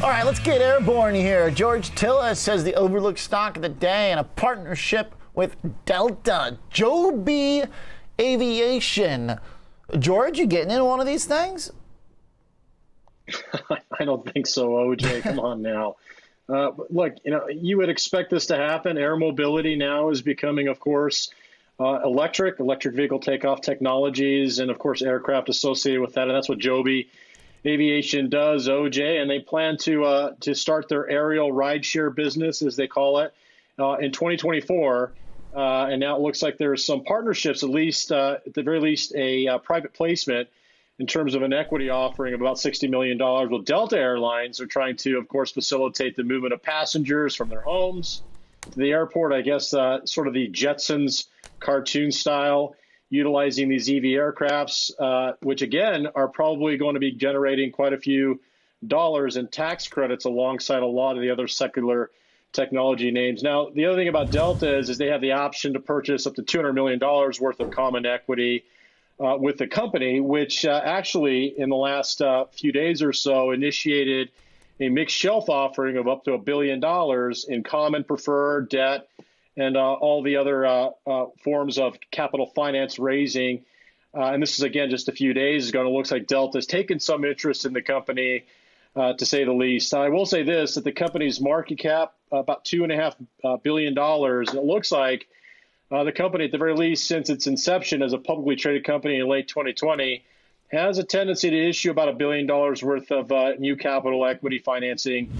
All right, let's get airborne here. George Tsilis says the overlooked stock of the day in a partnership with Delta, Joby Aviation. George, you getting in one of these things? I don't think so, OJ. Come on now. Uh, look, you know, you would expect this to happen. Air mobility now is becoming, of course, uh, electric, electric vehicle takeoff technologies, and of course, aircraft associated with that. And that's what Joby Aviation does, OJ. And they plan to uh, to start their aerial rideshare business, as they call it, uh, in 2024. Uh, and now it looks like there's some partnerships, at least uh, at the very least, a private placement in terms of an equity offering of about $60 million. Well, Delta Airlines are trying to, of course, facilitate the movement of passengers from their homes to the airport. I guess uh, sort of the Jetsons cartoon style, utilizing these EV aircrafts, uh, which again are probably going to be generating quite a few dollars in tax credits alongside a lot of the other secular technology names. Now, the other thing about Delta is, is they have the option to purchase up to $200 million worth of common equity uh, with the company, which uh, actually in the last uh, few days or so initiated a mixed shelf offering of up to a billion dollars in common preferred debt and uh, all the other uh, uh, forms of capital finance raising. and this is again just a few days ago. And it looks like Delta has taken some interest in the company, to say the least. I will say this: that the company's market cap about two and a half billion dollars. It looks like the company, at the very least, since its inception as a publicly traded company in late 2020, has a tendency to issue about a billion dollars worth of uh, new capital equity financing.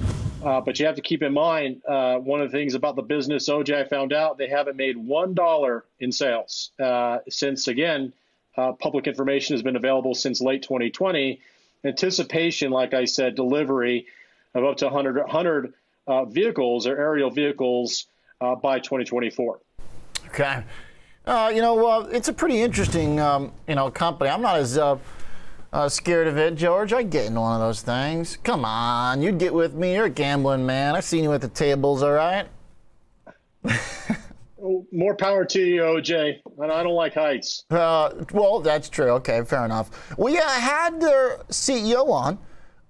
Uh, but you have to keep in mind uh, one of the things about the business OJ found out they haven't made one dollar in sales uh, since again uh, public information has been available since late 2020. Anticipation, like I said, delivery of up to 100, 100 vehicles or aerial vehicles by 2024. Okay. Uh, you know, uh, it's a pretty interesting, um, you know, company. I'm not as uh, uh, scared of it, George. I get in one of those things. Come on, you'd get with me. You're a gambling man. I've seen you at the tables, all right? More power to you, OJ. I don't like heights. Uh, well, that's true. Okay, fair enough. We uh, had their CEO on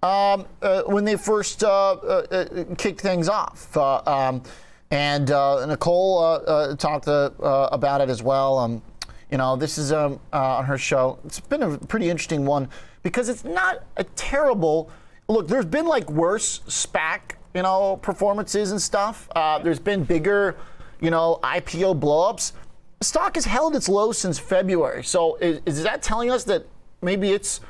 um, uh, when they first uh, uh, kicked things off. Um, and uh, Nicole uh, uh, talked uh, uh, about it as well. Um, you know, this is um, uh, on her show. It's been a pretty interesting one because it's not a terrible look. There's been like worse SPAC, you know, performances and stuff. Uh, there's been bigger, you know, IPO blowups. Stock has held its low since February. So is, is that telling us that maybe it's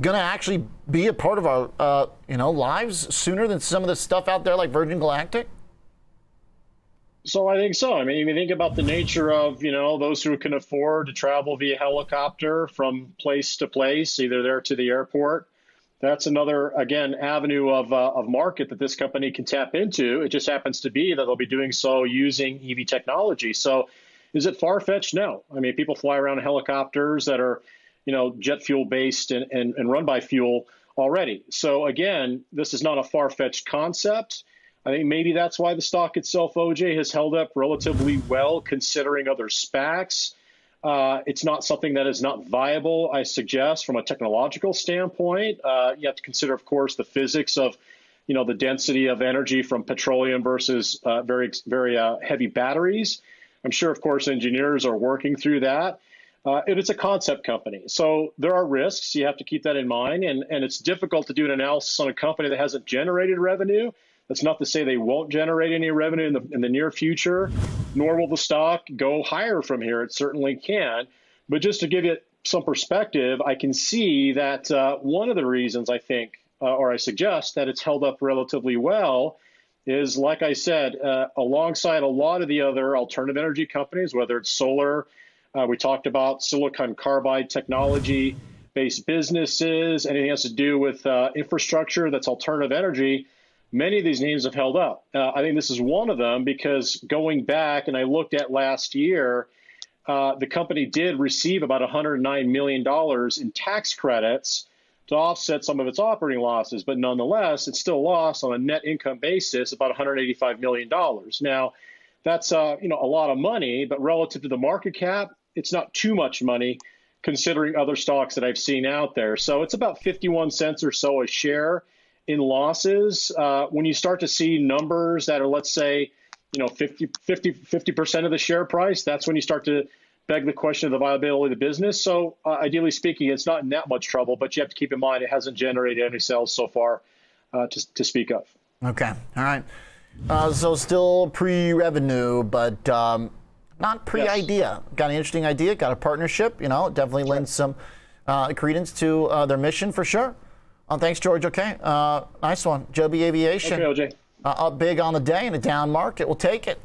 going to actually be a part of our, uh, you know, lives sooner than some of the stuff out there like Virgin Galactic? So I think so. I mean, if you think about the nature of, you know, those who can afford to travel via helicopter from place to place, either there to the airport, that's another, again, avenue of, uh, of market that this company can tap into. It just happens to be that they'll be doing so using EV technology. So is it far fetched? No. I mean, people fly around helicopters that are, you know, jet fuel based and, and, and run by fuel already. So again, this is not a far fetched concept. I think maybe that's why the stock itself, OJ, has held up relatively well considering other SPACs. Uh, it's not something that is not viable, I suggest, from a technological standpoint. Uh, you have to consider, of course, the physics of, you know, the density of energy from petroleum versus uh, very, very uh, heavy batteries. I'm sure, of course, engineers are working through that. Uh, and it's a concept company. So there are risks. You have to keep that in mind. And, and it's difficult to do an analysis on a company that hasn't generated revenue that's not to say they won't generate any revenue in the, in the near future, nor will the stock go higher from here. It certainly can. But just to give you some perspective, I can see that uh, one of the reasons I think, uh, or I suggest, that it's held up relatively well is, like I said, uh, alongside a lot of the other alternative energy companies, whether it's solar, uh, we talked about silicon carbide technology based businesses, anything has to do with uh, infrastructure that's alternative energy many of these names have held up. Uh, I think this is one of them because going back and I looked at last year, uh, the company did receive about $109 million in tax credits to offset some of its operating losses, but nonetheless, it still lost on a net income basis about $185 million. Now, that's uh, you know a lot of money, but relative to the market cap, it's not too much money considering other stocks that I've seen out there. So it's about 51 cents or so a share in losses, uh, when you start to see numbers that are, let's say, you know, 50, 50, 50% of the share price, that's when you start to beg the question of the viability of the business. So, uh, ideally speaking, it's not in that much trouble, but you have to keep in mind it hasn't generated any sales so far uh, to, to speak of. Okay. All right. Uh, so, still pre revenue, but um, not pre idea. Yes. Got an interesting idea, got a partnership, you know, definitely lends some uh, credence to uh, their mission for sure. Uh, thanks, George. Okay. nice one. Joby Aviation. Okay, OJ. up big on the day in a down market. We'll take it.